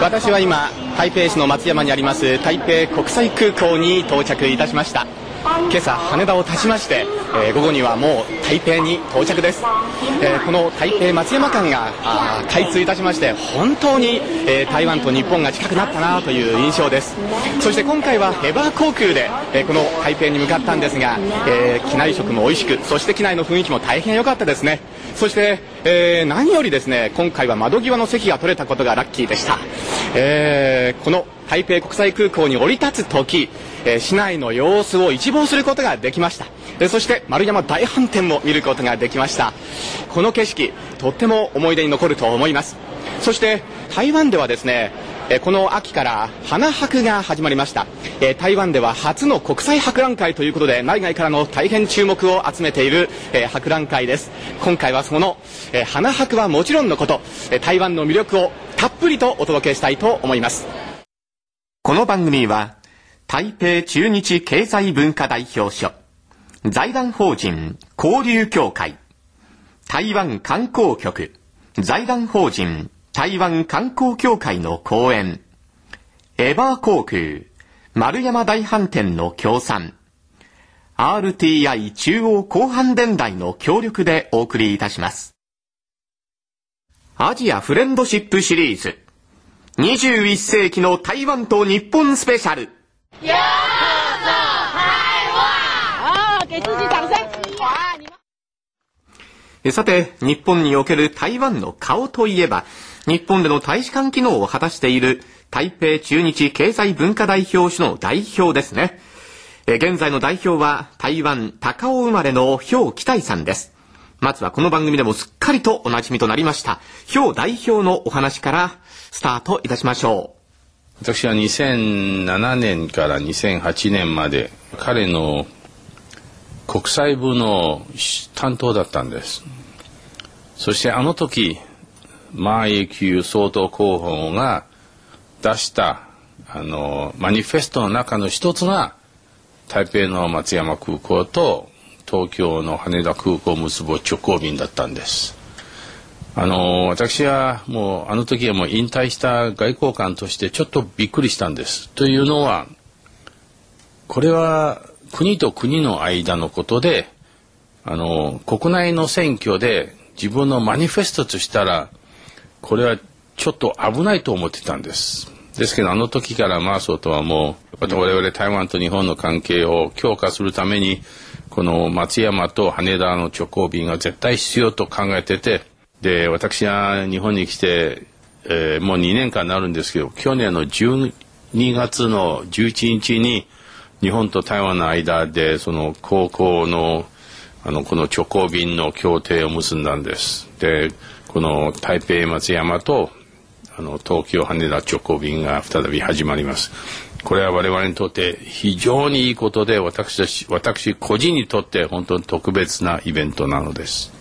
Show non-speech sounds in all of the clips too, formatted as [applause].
私は今台北市の松山にあります台北国際空港に到着いたしました。今朝羽田を立ちまして、えー、午後にはもう台北に到着です、えー、この台北松山間が開通いたしまして本当に、えー、台湾と日本が近くなったなという印象です。そして今回はヘバー航空で、えこの台北に向かったんですが、え機内食も美味しくそして機内の雰囲気も大変良かったですね。そして、え、何よりですね今回は窓際の席が取れたことがラッキーでした、えー、この台北国際空港に降り立つ時、え、市内の様子を一望することができました、え、そして丸山大飯店も見ることができました。この景色とっても思い出に残ると思います。そして台湾ではですねこの秋から花博が始まりました、台湾では初の国際博覧会ということで内外からの大変注目を集めている、博覧会です。今回はその、花博はもちろんのこと、台湾の魅力をたっぷりとお届けしたいと思います。この番組は台北中日経済文化代表所。財団法人交流協会。台湾観光局。財団法人台湾観光協会の講演、エバー航空、丸山大飯店の協賛、RTI 中央広範電台の協力でお送りいたします。アジアフレンドシップシリーズ、21世紀の台湾と日本スペシャル。ようぞ台湾あ、给自己掌声さて、日本における台湾の顔といえば、日本での大使館機能を果たしている台北中日経済文化代表所の代表ですね。現在の代表は台湾高尾生まれの氷期待さんです。まずはこの番組でもすっかりとお馴染みとなりました。氷代表のお話からスタートいたしましょう。私は2007年から2008年まで彼の国際部の担当だったんです。そしてあの時馬英九総統候補が出したあのマニフェストの中の一つが台北の松山空港と東京の羽田空港を結ぶ直行便だったんです。あの私はもうあの時はもう引退した外交官としてちょっとびっくりしたんです。というのはこれは国と国の間のことであの国内の選挙で自分のマニフェストとしたらこれはちょっと危ないと思ってたんです。ですけどあの時からマーソーとはもう我々台湾と日本の関係を強化するためにこの松山と羽田の直行便が絶対必要と考えててで私は日本に来て、えー、もう2年間になるんですけど去年の12月の11日に日本と台湾の間でその高校のあのこの直行便の協定を結んだんです。でこの台北松山とあの東京羽田直行便が再び始まります。これは我々にとって非常にいいことで私たち私個人にとって本当に特別なイベントなのです。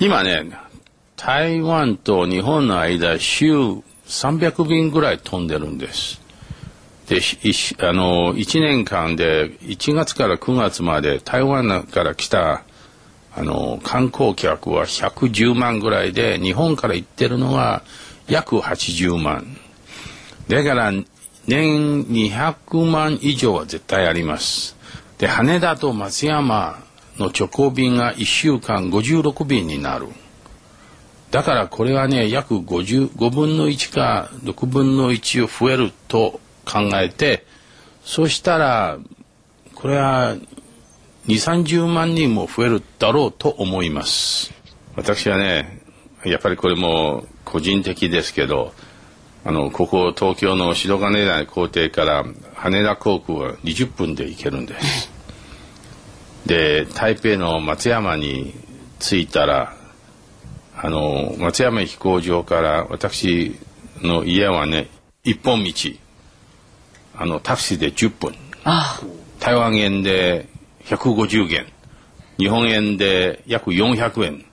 今ね台湾と日本の間週300便ぐらい飛んでるんです。であの1年間で1月から9月まで台湾から来たあの観光客は110万ぐらいで日本から行ってるのが約80万。だから年200万以上は絶対あります。で羽田と松山の直行便が1週間56便になる。だからこれはね約55分の1か6分の1を増えると考えてそしたらこれは2、30万人も増えるだろうと思います。私はね、やっぱりこれも個人的ですけど、あの、ここ東京の白金台校庭から羽田航空は20分で行けるんです。で、台北の松山に着いたら、あの、松山飛行場から私の家はね、一本道、あの、タクシーで10分。台湾円で150元。日本円で約400円。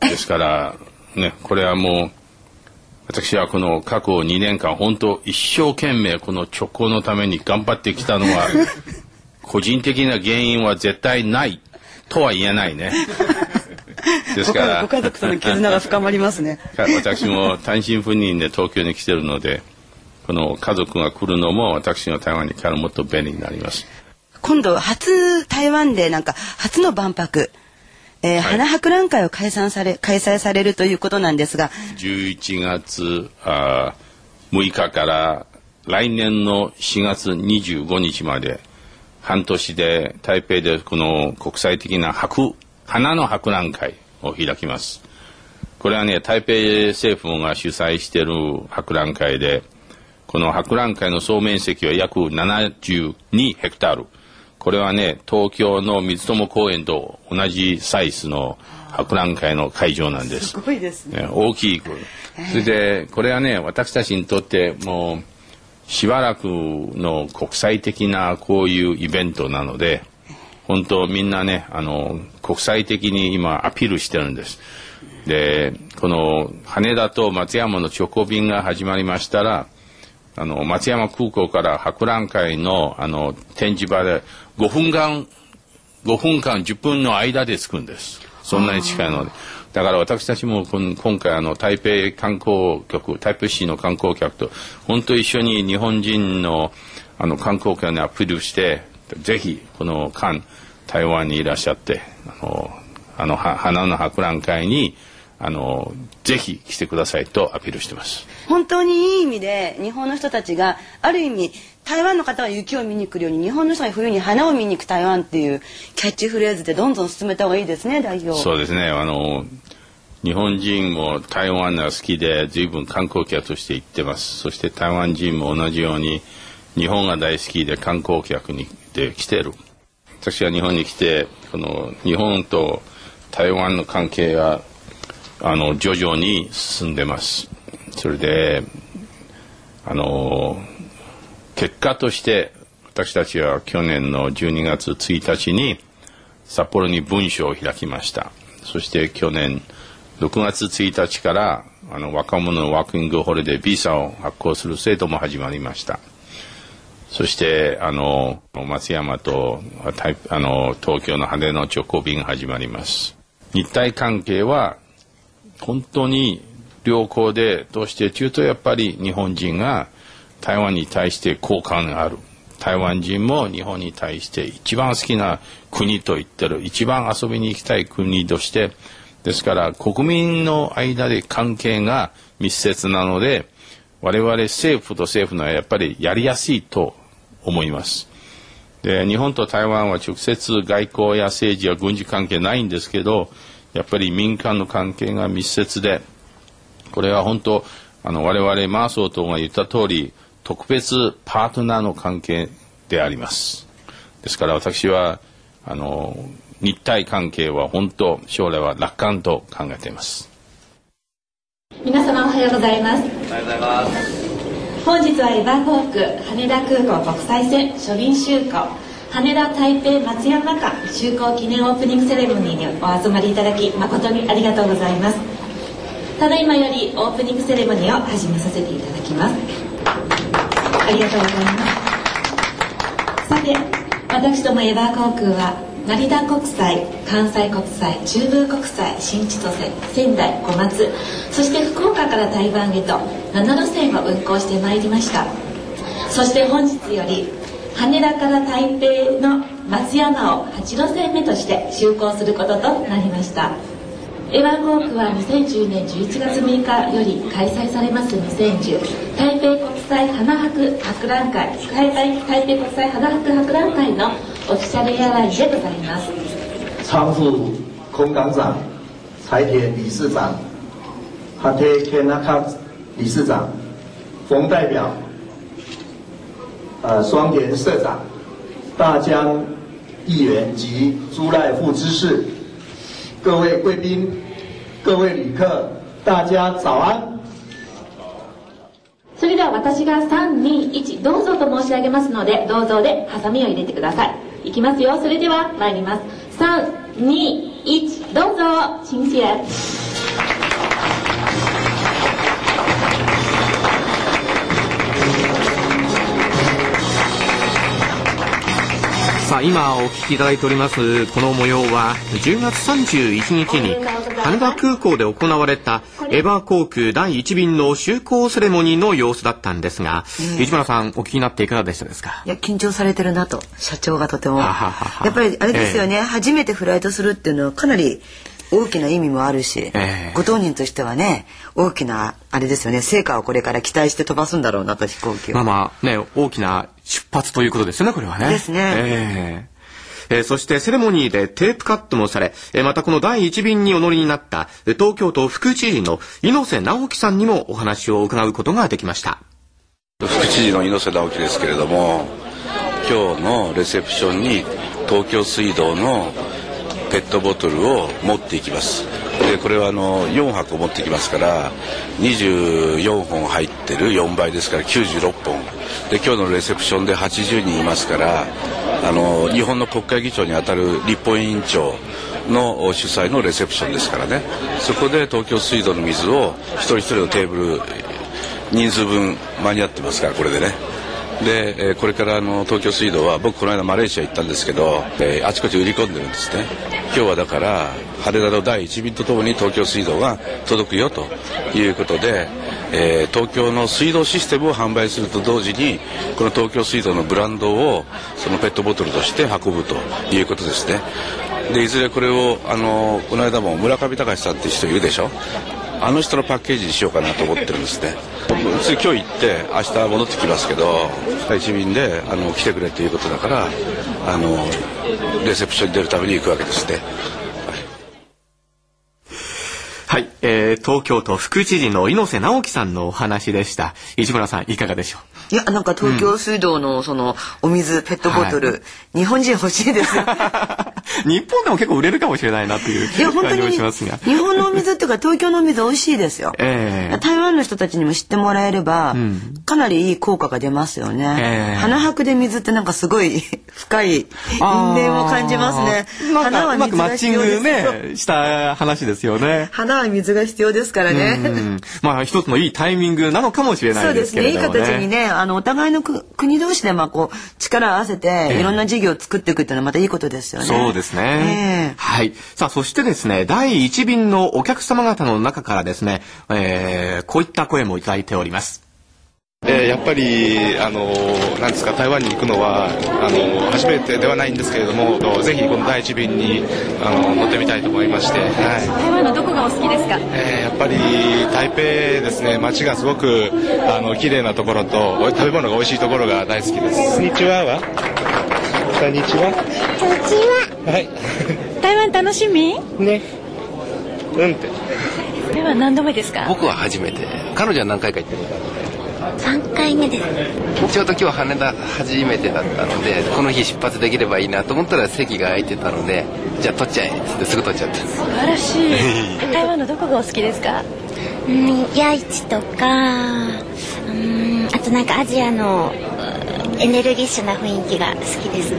ですからねこれはもう私はこの過去2年間本当一生懸命この直行のために頑張ってきたのは [laughs] 個人的な原因は絶対ないとは言えないね。ですからご家族との絆が深まりますね。[laughs] 私も単身赴任で東京に来てるのでこの家族が来るのも私が台湾に来たらもっと便利になります今度初台湾でなんか初の万博えー、はい、花博覧会を開催され開催されるということなんですが。11月あ6日から来年の4月25日まで半年で台北でこの国際的な博花の博覧会を開きます。これはね台北政府が主催している博覧会でこの博覧会の総面積は約72ヘクタールこれはね、東京の水友公園と同じサイズの博覧会の会場なんです。すごいですね。大きい。それで、これはね、私たちにとってもう、しばらくの国際的なこういうイベントなので、本当みんなね、あの、国際的に今アピールしてるんです。で、この羽田と松山の直行便が始まりましたら、あの、松山空港から博覧会の、あの、展示場で5分間、5分間10分の間で着くんです。そんなに近いので。だから私たちも今回あの台北観光局、台北市の観光客と本当一緒に日本人のあの観光客にアピールして、ぜひこの間台湾にいらっしゃって、あの、あの花の博覧会にあのぜひ来てくださいとアピールしてます本当にいい意味で日本の人たちがある意味台湾の方は雪を見に来るように日本の人が冬に花を見に行く台湾っていうキャッチフレーズでどんどん進めた方がいいですね代表そうですね。あの日本人も台湾が好きで随分観光客として行ってます。そして台湾人も同じように日本が大好きで観光客にで来てる。私は日本に来てこの日本と台湾の関係があの徐々に進んでます。それであの結果として私たちは去年の12月1日に札幌に文書を開きました。そして去年6月1日からあの若者のワーキングホリデービザを発行する制度も始まりました。そしてあの松山とあの東京の羽の直行便が始まります。日体関係は本当に良好でどうしてというとやっぱり日本人が台湾に対して好感がある。台湾人も日本に対して一番好きな国と言ってる。一番遊びに行きたい国として。ですから国民の間で関係が密接なので我々政府と政府のはやっぱりやりやすいと思います。で日本と台湾は直接外交や政治や軍事関係ないんですけどやっぱり民間の関係が密接でこれは本当あの我々マーソー党が言った通り特別パートナーの関係であります。ですから私はあの日体関係は本当将来は楽観と考えています。皆様おはようございます。おはようございます。本日はエバー航空羽田空港国際線初便就航。羽田台北松山間就航記念オープニングセレモニーにお集まりいただき誠にありがとうございますただいまよりオープニングセレモニーを始めさせていただきますありがとうございますさて私どもエバー航空は成田国際関西国際中部国際新千歳仙台小松そして福岡から台湾へと7路線を運航してまいりましたそして本日より羽田から台北の松山を8路線目として就航することとなりましたエヴァ航空は2010年11月6日より開催されます2010台北国際花博博覧会台北台北国際花博博覧会のオフィシャルエアラインでございます。常副空港長财田理事長ハテケナカ理事長冯代表呃，双田社长、大江议员及朱赖副知事，各位贵宾、各位旅客，大家早安。それでは私が3、2、1どうぞと申し上げますのでどうぞでハサミを入れてください。いきますよ。それでは参ります。3、2、1どうぞ。チンシエあ今お聞きいただいておりますこの模様は10月31日に羽田空港で行われたエバー航空第1便の就航セレモニーの様子だったんですが、市村さんお聞きになっていかがでしたですか？いや緊張されてるなと社長がとても。やっぱりあれですよね、初めてフライトするっていうのはかなり大きな意味もあるし、ええ。ご当人としてはね大きなあれですよね成果をこれから期待して飛ばすんだろうなと飛行機を。まあまあね大きな出発ということですよねこれはね。ですね。ええ。えーそしてセレモニーでテープカットもされ、えーまたこの第一便にお乗りになったえー東京都副知事の猪瀬直樹さんにもお話を伺うことができました。副知事の猪瀬直樹ですけれども今日のレセプションに東京水道のペットボトルを持っていきます。でこれはあの4箱持ってきますから24本入ってる4倍ですから96本。で今日のレセプションで80人いますからあの日本の国会議長にあたる立法委員長の主催のレセプションですからね。そこで東京水道の水を一人一人のテーブル人数分間に合ってますからこれでね。で、えこれからあの東京水道は僕この間マレーシア行ったんですけど、えあちこち売り込んでるんですね。今日はだから羽田の第1便とともに東京水道が届くよということで、えー東京の水道システムを販売すると同時にこの東京水道のブランドをそのペットボトルとして運ぶということですね。でいずれこれをあのこの間も村上隆さんって人いるでしょ？あの人のパッケージにしようかなと思ってるんですね。今日行って明日戻ってきますけど一便であの来てくれということだからあのレセプションに出るために行くわけですね。はい、えー東京都副知事の猪瀬直樹さんのお話でした。市村さんいかがでしょう？いやなんか東京水道のそのお水ペットボトル、日本人欲しいですよ。[laughs] 日本でも結構売れるかもしれないなといういや本当感じもにしますが。日本のお水っていうか東京のお水美味しいですよ。[laughs] ええ台湾の人たちにも知ってもらえれば、かなりいい効果が出ますよね。ええ花博で水ってなんかすごい深い因縁を感じますね。花はかうまくマッチングね、した話ですよね。花は水が必要ですからね。うんまあ一つのいいタイミングなのかもしれなそいうでですすね。いいけれどもね。形にね、あの、お互いのく国同士で、まあ、こう、力を合わせて、いろんな事業を作っていくっていうのはまたいいことですよね。そうですね。ええはい。さあ、そしてですね、第一便のお客様方の中からですね、えー、こういった声もいただいております。えーやっぱり、あのなんですか台湾に行くのはあの初めてではないんですけれどもぜひこの第一便にあの乗ってみたいと思いまして、はい台湾のどこ好きですか？えーやっぱり台北ですね街がすごくあの綺麗なところとお食べ物が美味しいところが大好きです。こんにちは。はこんにちは。こんにちは。はい。台湾楽しみ？ね。うんって。台湾何度目ですか？僕は初めて。彼女は何回か行ってる3回目です。ちょうど今日羽田初めてだったのでこの日出発できればいいなと思ったら席が空いてたのでじゃあ取っちゃえ。っすぐ取っちゃった素晴らしい。[laughs] 台湾のどこがお好きですか？うん夜市とかうんあとなんかアジアのうんエネルギッシュな雰囲気が好きです。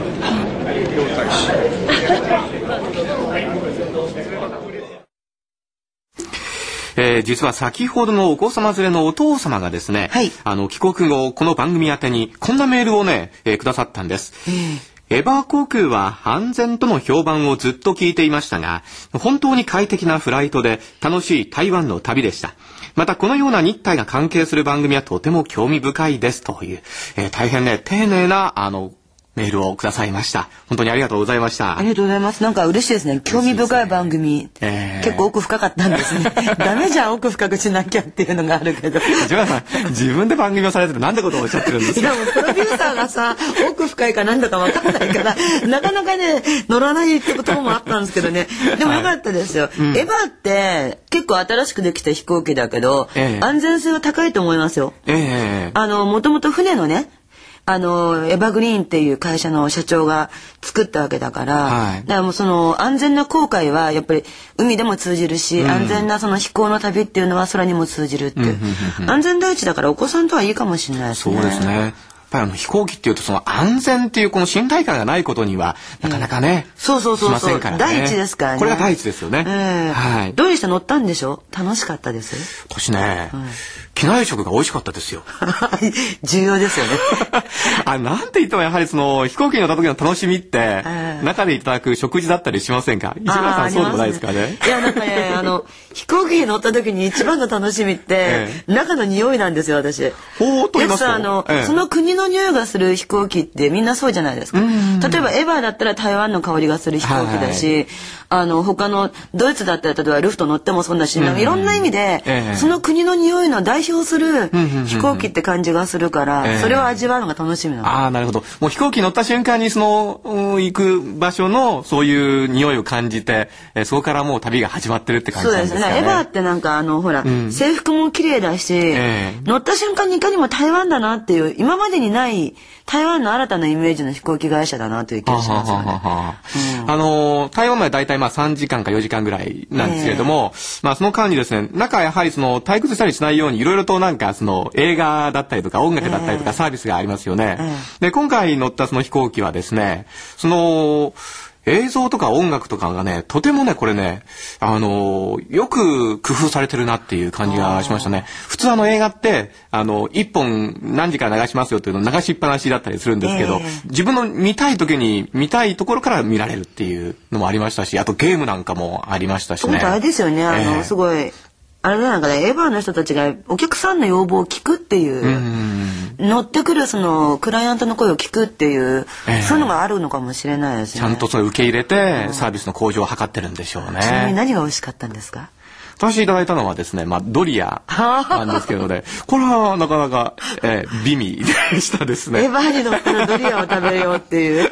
えー実は先ほどのお子様連れのお父様がですね、あの帰国後この番組宛てにこんなメールをね、えーくださったんです。エバー航空は安全との評判をずっと聞いていましたが、本当に快適なフライトで楽しい台湾の旅でした。またこのような日体が関係する番組はとても興味深いですという、えー大変ね、丁寧なあのメールをくださいました。本当にありがとうございました。ありがとうございます。なんか嬉しいですね。興味深い番組。えー結構奥深かったんですね。[laughs] ダメじゃん、奥深くしなきゃっていうのがあるけど。ジョナさん、自分で番組をされてるなんてことをおっしゃってるんですか？いやもうプロデューサーがさ、奥深いかなんだかわかんないから、なかなかね、乗らないってこともあったんですけどね。でもよかったですよ。うんエヴァって結構新しくできた飛行機だけど、ええ安全性は高いと思いますよ。ええあの、もともと船のね、あの、エバーグリーンっていう会社の社長が作ったわけだから、はい。だからもうその安全な航海はやっぱり海でも通じるし、うん。安全なその飛行の旅っていうのは空にも通じるっていう。うんうんうんうん。安全第一だからお子さんとはいいかもしれないですね。そうですね。ぱりあの飛行機っていうとその安全っていうこの信頼感がないことにはなかなかね、そうそうそうそう、しませんからね。第一ですからね。これが第一ですよね、ええ。はい。どうでした？乗ったんでしょ？楽しかったです？私ね、機内食が美味しかったですよ。[laughs] 重要ですよね。[laughs] あなんて言ってもやはりその飛行機に乗った時の楽しみって、ええ。中でいただく食事だったりしませんか？石村さんそうでもないですかね？いやなんかね [laughs] あの飛行機に乗った時に一番の楽しみって、え中の匂いなんですよ私。ほうと言いますとあの、ええ。その国の匂いがする飛行機ってみんなそうじゃないですか。例えばエヴァだったら台湾の香りがする飛行機だし、あの他のドイツだったら例えばルフト乗ってもそうだし、なんかいろんな意味で、ええその国の匂いの代表する飛行機って感じがするから、ええそれを味わうのが楽しみなの。ああ、なるほど。もう飛行機に乗った瞬間にその、うん行く場所のそういう匂いを感じて、えーそこからもう旅が始まってるって感じそうですすね。なんでかね。エヴァってなんかあのほら、ん制服も綺麗だし、ええ乗った瞬間にいかにも台湾だなっていう今までにない台湾の新たなイメージの飛行機会社だなという気がしますよね。あのー台湾まで大体まあ3時間か4時間ぐらいなんですけれども、まあその間にですね、中はやはりその退屈したりしないようにいろいろとなんかその映画だったりとか音楽だったりとかサービスがありますよね。で、今回乗ったその飛行機はですね、その、映像とか音楽とかがね、とてもね、これね、あのーよく工夫されてるなっていう感じがしましたね。普通あの映画って、あの、一本何時から流しますよっていうのを流しっぱなしだったりするんですけど、ええ自分の見たい時に見たいところから見られるっていうのもありましたし、あとゲームなんかもありましたしね。あれですよね、あの、ええすごい、あれなんかね、エヴァの人たちがお客さんの要望を聞くっていう、乗ってくるそのクライアントの声を聞くっていう、ええそういうのがあるのかもしれないですね。ちゃんとそれ受け入れて、サービスの向上を図ってるんでしょうちなみにね。何が美味しかったんですか？私いただいたのはですね、まあ、ドリアなんですけどね、これはなかなか、えー、美味でしたですね。エヴァに乗ったらドリアを食べようっていう。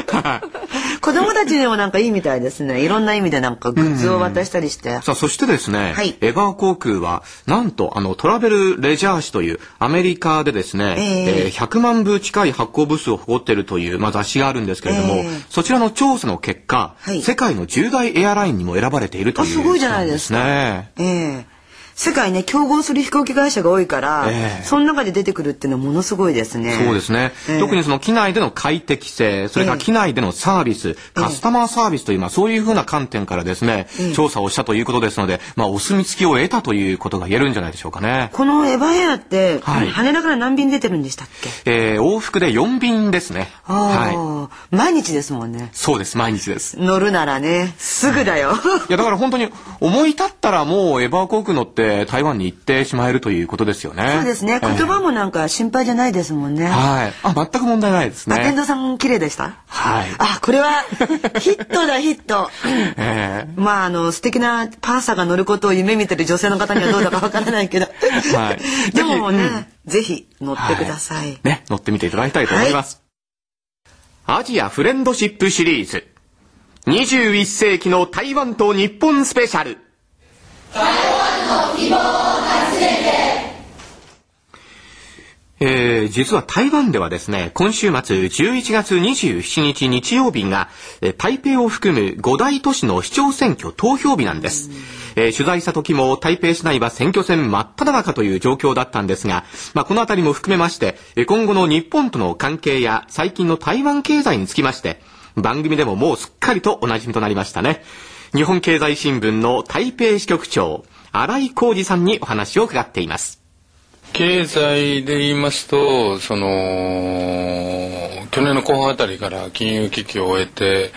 子供たちにもなんかいいみたいですね。いろんな意味でなんかグッズを渡したりして。さあ、そしてですね、はいエバー航空は、なんと、あの、トラベルレジャー誌という、アメリカでですね、えええー100万部近い発行部数を誇っているという、まあ、雑誌があるんですけれども、ええそちらの調査の結果、はい世界の10大エアラインにも選ばれているという。あすごいじゃないですかね。ええ世界ね競合する飛行機会社が多いから、ええその中で出てくるっていうのはものすごいですね。そうですね、ええ特にその機内での快適性、それからええ機内でのサービス、カスタマーサービスという、まあそういうふうな観点からですね、ええ調査をしたということですので、まあお墨付きを得たということが言えるんじゃないでしょうかね。このエヴァエアって、はい羽田から何便出てるんでしたっけ？えー往復で4便ですね。あはい。あ、毎日ですもんね。そうです、毎日です。乗るならね、すぐだよ。いや、だから本当に思い立ったらもうエバー航空乗って台湾に行ってしまえるということですよね。そうですね。言葉もなんか心配じゃないですもんね。はい。あ、全く問題ないですね。ドさん綺麗でした？はい。あ、これは [laughs] ヒットだヒット。ええまああの素敵なパーサーが乗ることを夢見てる女性の方にはどうだかわからないけど。はい [laughs] でもね、ぜぜひ乗ってください。ね、乗ってみていただきたいと思います。アジアフレンドシップシリーズ。21世紀の台湾と日本スペシャル。えー実は台湾ではですね、今週末11月27日日曜日が、えー台北を含む5大都市の市長選挙投票日なんです。えー取材した時も台北市内は選挙戦真っ只中という状況だったんですが、まあ、このあたりも含めまして、今後の日本との関係や最近の台湾経済につきまして、番組でももうすっかりとお馴染みとなりましたね。日本経済新聞の台北支局長、新井浩二さんにお話を伺っています。経済で言いますとその去年の後半あたりから金融危機を終えて、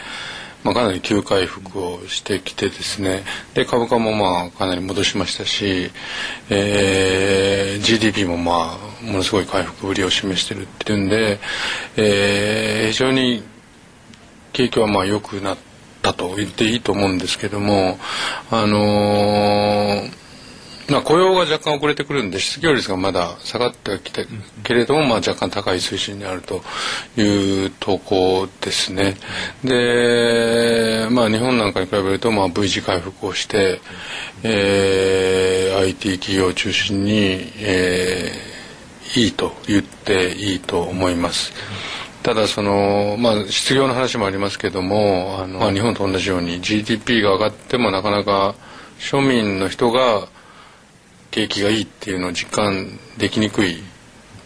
まあ、かなり急回復をしてきてですねで株価もまあかなり戻しましたし、えー GDP もまあものすごい回復ぶりを示してるっていうんで、えー非常に景気はまあ良くなってたと言っていいと思うんですけどもあのーまあ、雇用が若干遅れてくるんで失業率がまだ下がってはきてけれども、まあ、若干高い水準にあるという投稿ですね。で、まあ、日本なんかに比べると、まあ、V 字回復をして、えー IT 企業を中心に、えーいいと言っていいと思います。ただその、まあ、失業の話もありますけどもあの、まあ、日本と同じように GDP が上がってもなかなか庶民の人が景気がいいっていうのを実感できにくい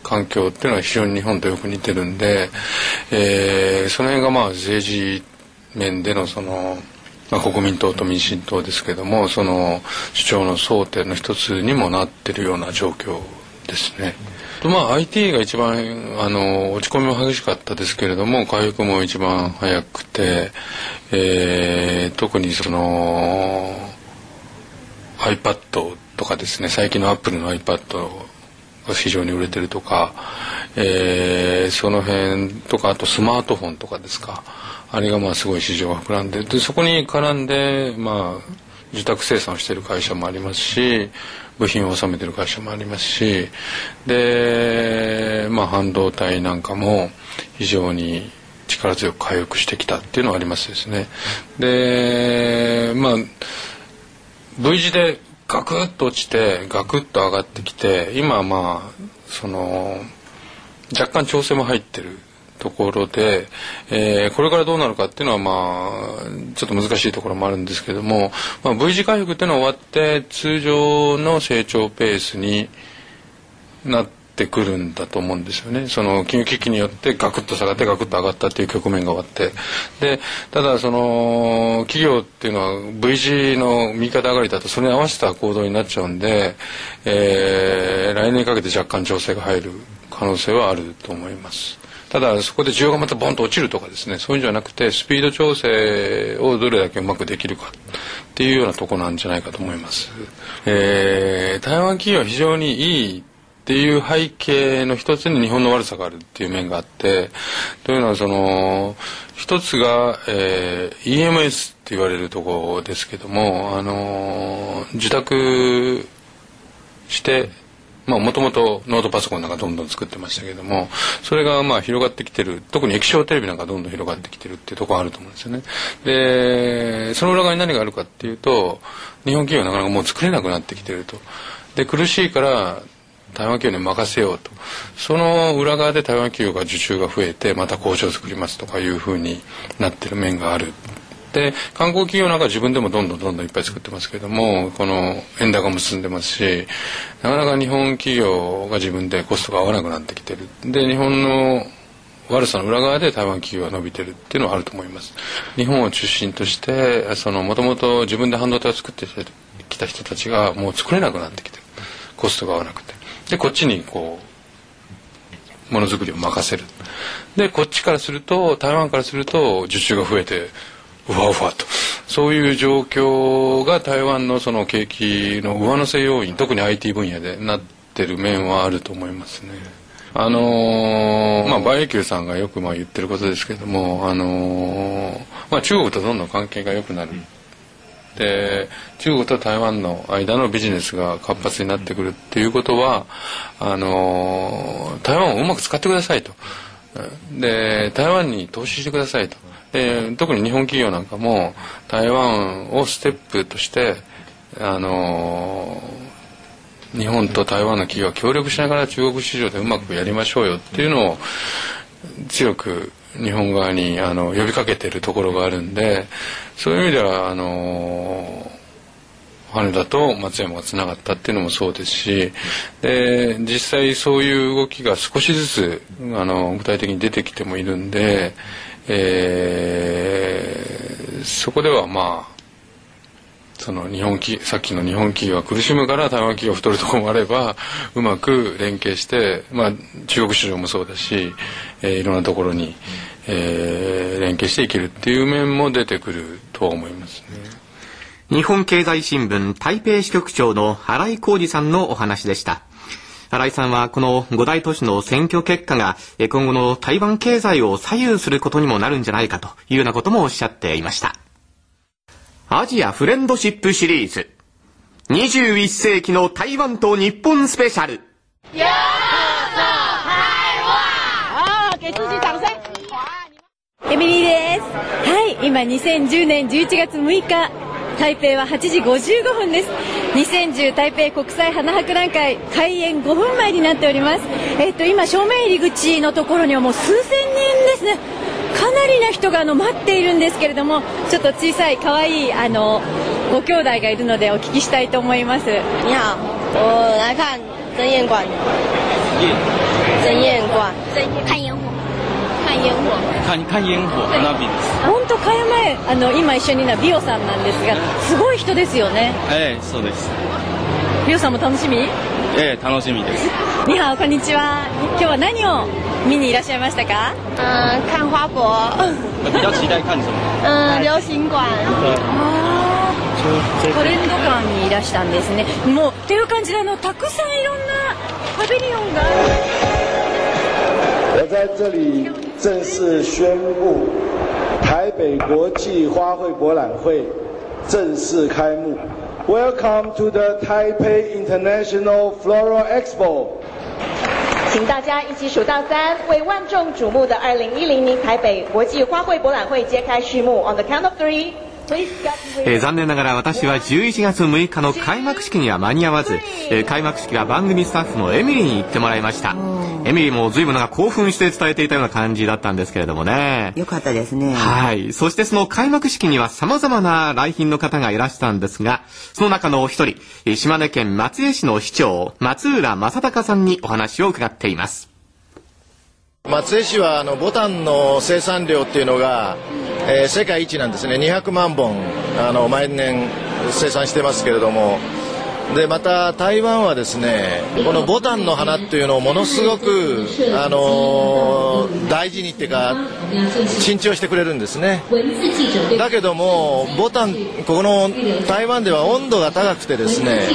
環境っていうのは非常に日本とよく似てるんで、えー、その辺がまあ政治面でのその、まあ、国民党と民進党ですけどもその主張の争点の一つにもなってるような状況ですね。まあ IT が一番あの落ち込みも激しかったですけれども回復も一番早くて、えー、特にその iPad とかですね最近のアップルの iPad が非常に売れてるとか、えー、その辺とかあとスマートフォンとかですか。あれがまあすごい市場が膨らんででそこに絡んでまあ受託生産をしている会社もありますし部品を収めてる会社もありますしで、まあ、半導体なんかも非常に力強く回復してきたっていうのはありますですね。でまあ V 字でガクッと落ちてガクッと上がってきて今まあその若干調整も入ってるところで、えー、これからどうなるかっていうのはまあちょっと難しいところもあるんですけども、まあ、V 字回復っていうのは終わって通常の成長ペースになってくるんだと思うんですよねその金融危機によってガクッと下がってガクッと上がったっていう局面が終わってでただその企業っていうのは V 字の右肩上がりだとそれに合わせた行動になっちゃうんで、えー、来年かけて若干調整が入る可能性はあると思います。ただそこで需要がまたボンと落ちるとかですねそういうんじゃなくてスピード調整をどれだけうまくできるかっていうようなとこなんじゃないかと思います。えー、台湾企業は非常にいいっていう背景の一つに日本の悪さがあるっていう面があってというのはその一つが、えー、EMS って言われるところですけども、あの、受託してもともとノートパソコンなんかどんどん作ってましたけれどもそれがまあ広がってきてる特に液晶テレビなんかどんどん広がってきてるっていうところあると思うんですよね。でその裏側に何があるかっていうと日本企業はなかなかもう作れなくなってきてると。で苦しいから台湾企業に任せようとその裏側で台湾企業が受注が増えてまた工場を作りますとかいうふうになってる面があるで観光企業なんか自分でもどんどんどんどんいっぱい作ってますけどもこの円高も進んでますしなかなか日本企業が自分でコストが合わなくなってきてる。で日本の悪さの裏側で台湾企業が伸びてるっていうのはあると思います。日本を中心としてもともと自分で半導体を作ってきた人たちがもう作れなくなってきてる。コストが合わなくて。でこっちにこうものづくりを任せる。でこっちからすると台湾からすると受注が増えてうわうわとそういう状況が台湾のその景気の上乗せ要因特に IT 分野でなってる面はあると思いますね。あのー、まあバイキューさんがよくまあ言ってることですけども、あのー、まあ、中国とどんどん関係が良くなる。で中国と台湾の間のビジネスが活発になってくるっていうことはあのー、台湾をうまく使ってくださいと。で台湾に投資してくださいと。で特に日本企業なんかも台湾をステップとしてあの日本と台湾の企業は協力しながら中国市場でうまくやりましょうよっていうのを強く日本側にあの呼びかけてるところがあるんでそういう意味ではあの羽田と松山がつながったっていうのもそうですしで実際そういう動きが少しずつあの具体的に出てきてもいるんで。えー、そこではまあその日本企さっきの日本企業が苦しむから台湾企業太るところもあればうまく連携して、まあ、中国市場もそうだし、えー、いろんなところに、えー、連携していけるっていう面も出てくるとは思いますね。日本経済新聞台北支局長の新井浩二さんのお話でした。新井さんはこの五大都市の選挙結果が今後の台湾経済を左右することにもなるんじゃないかというようなこともおっしゃっていました。アジアフレンドシップシリーズ。21世紀の台湾と日本スペシャル。ようこそ台湾！给自己掌声エミリーです。はい今2010年11月6日。台北は8時55分です。2010台北国際花博覧会開演5分前になっております。えっと今正面入り口のところにはもう数千人ですね。かなりな人があの待っているんですけれどもちょっと小さい可愛いあのご兄弟がいるのでお聞きしたいと思います。你好，我来看曾燕馆。曾珍宴館看煙火看煙火看看煙火花火です。本当開前あの今一緒にいるのはビオさんなんですがすごい人ですよね。ええそうです。ビオさんも楽しみ？ええ楽しみです。にはおこんにちは。今日は何を見にいらっしゃいましたか？嗯看花博。比較期待看什麼嗯流行館。トレンド館にいらしたんですね。もうっていう感じであのたくさんいろんなパビリオンが。ある我在这里正式宣布，台北国际花卉博览会正式开幕。Welcome to the Taipei International Floral Expo。请大家一起数到三，为万众瞩目的2010年台北国际花卉博览会揭开序幕。On the count of three. えー、残念ながら私は11月6日の開幕式には間に合わず、えー、開幕式は番組スタッフのエミリーに行ってもらいました。エミリーも随分なんか興奮して伝えていたような感じだったんですけれどもね。よかったですね。はい。そしてその開幕式には様々な来賓の方がいらしたんですがその中のお一人島根県松江市の市長松浦正隆さんにお話を伺っています松江市はあのボタンの生産量っていうのが、えー、世界一なんですね。200万本あの毎年生産してますけれどもでまた台湾はですねこのボタンの花っていうのをものすごく、あのー、大事にっていうか珍重してくれるんですね。だけどもボタンここの台湾では温度が高くてですね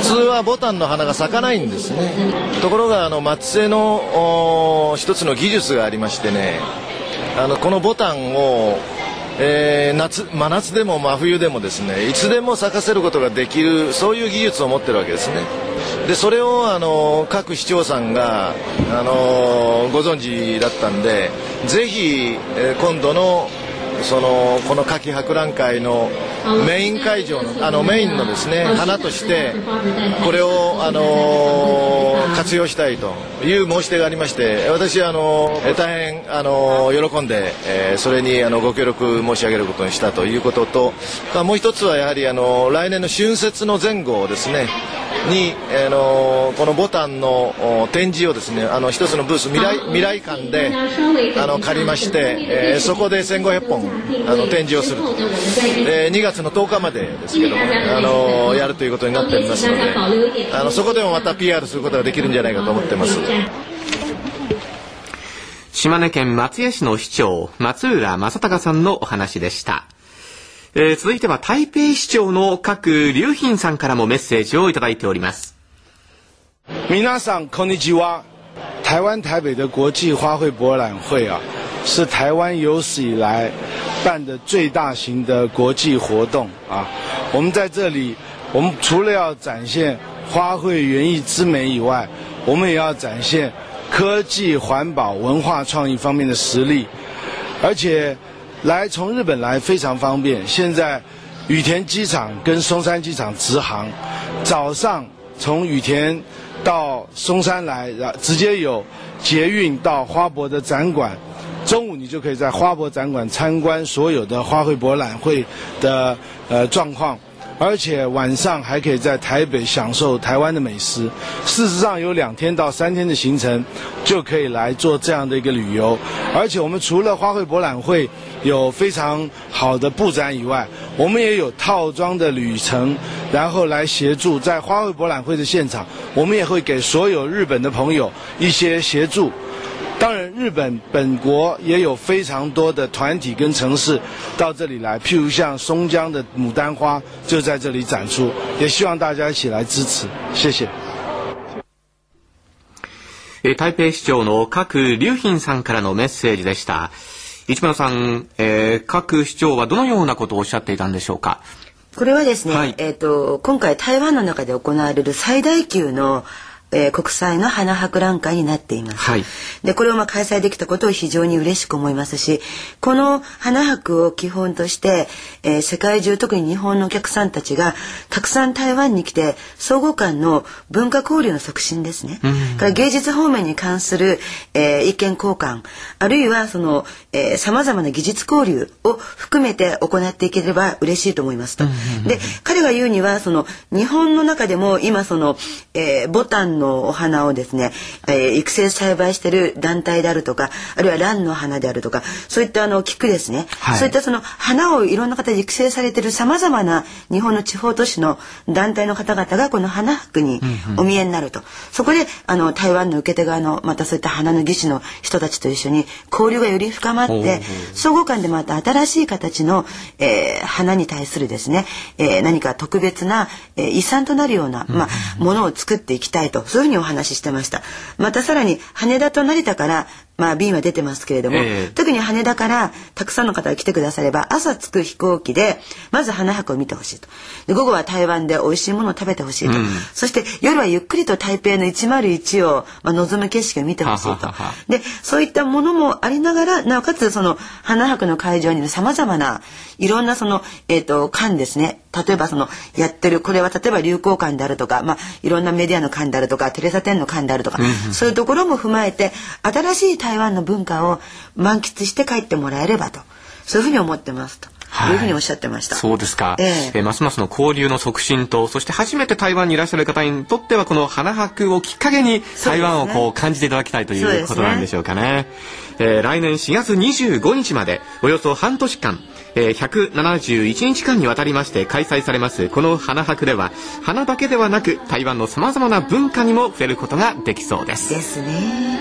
普通はボタンの花が咲かないんですね。ところがあの松江の一つの技術がありましてねあのこのボタンをえー、夏真夏でも真冬でもですねいつでも咲かせることができるそういう技術を持ってるわけですね。でそれをあの各市長さんがあのご存知だったんでぜひ、えー、今度のそのこの夏季博覧会のメイン会場のあのメインのですね花としてこれをあの活用したいという申し出がありまして私あの大変あの喜んで、えー、それにあのご協力申し上げることにしたということともう一つはやはりあの来年の春節の前後をですねに、あのこのボタンの展示をですねあの一つのブース未来未来館であの借りまして、えー、そこで1500本あの展示をすると、えー、2月の10日までですけどもね、あのやるということになっておりますのであのそこでもまた PR することができるんじゃないかと思ってます。島根県松江市の市長松浦正隆さんのお話でしたえー、続いては台北市長の各劉賓さんからもメッセージをいただいております。皆さんこんにちは。台湾台北的国际花卉博览会啊，是台湾有史以来办的最大型的国际活动啊。我们在这里，我们除了要展现花卉园艺之美以外，我们也要展现科技、环保、文化创意方面的实力，而且。来从日本来非常方便，现在羽田机场跟松山机场直航，早上从羽田到松山来，然直接有捷运到花博的展馆，中午你就可以在花博展馆参观所有的花卉博览会的呃状况。而且晚上还可以在台北享受台湾的美食。事实上，有两天到三天的行程，就可以来做这样的一个旅游。而且我们除了花卉博览会有非常好的布展以外，我们也有套装的旅程，然后来协助在花卉博览会的现场，我们也会给所有日本的朋友一些协助。当然，日本本国也有非常多的团体跟城市到这里来，譬如像松江的牡丹花就在这里展出，也希望大家一起来支持。谢谢。台北市長の各劉賓さんからのメッセージでした。 市村さん、えー、各市長はどのようなことをおっしゃっていたんでしょうか？これはですね、はい、えっ、ー、と今回台湾の中で行われる最大級のえー、国際の花博覧会になっています。はい、でこれをまあ開催できたことを非常に嬉しく思いますしこの花博を基本として、えー、世界中特に日本のお客さんたちがたくさん台湾に来て相互間の文化交流の促進ですね、うん、から芸術方面に関する、えー、意見交換あるいはそのさまざまな技術交流を含めて行っていければ嬉しいと思いますと。で彼が言うにはその日本の中でも今その、えー、ボタン湾のお花をですね、えー、育成栽培している団体であるとかあるいは蘭の花であるとかそういったあの菊ですね、はい、そういったその花をいろんな方で育成されているさまざまな日本の地方都市の団体の方々がこの花博にお見えになると、うんうん、そこであの台湾の受け手側のまたそういった花の技師の人たちと一緒に交流がより深まって相互間でまた新しい形の、えー、花に対するですね、えー、何か特別な、えー、遺産となるような、まあ、ものを作っていきたいとそういうふうにお話ししてました。またさらに羽田と成田からまあ便は出てますけれども、えー、特に羽田からたくさんの方が来てくだされば朝着く飛行機でまず花博を見てほしいと。で午後は台湾で美味しいものを食べてほしいと、うん、そして夜はゆっくりと台北の101を、まあ、望む景色を見てほしいと。でそういったものもありながらなおかつその花博の会場にいるさまざまないろんなその、えーと、館ですね。例えばそのやってるこれは例えば流行館であるとか、まあ、いろんなメディアの館であるとかテレサ店の館であるとか、うん、そういうところも踏まえて新しい台湾の文化を満喫して帰ってもらえればとそういうふうに思ってますと。はい、いうふうにおっしゃってました。そうですか。えー、えー、ますますの交流の促進と、そして初めて台湾にいらっしゃる方にとっては、この花博をきっかけに台湾をこう感じていただきたいということなんでしょうかね。ねえー、来年4月25日まで、およそ半年間、えー、171日間にわたりまして開催されますこの花博では花だけではなく台湾のさまざまな文化にも触れることができそうです。ですね。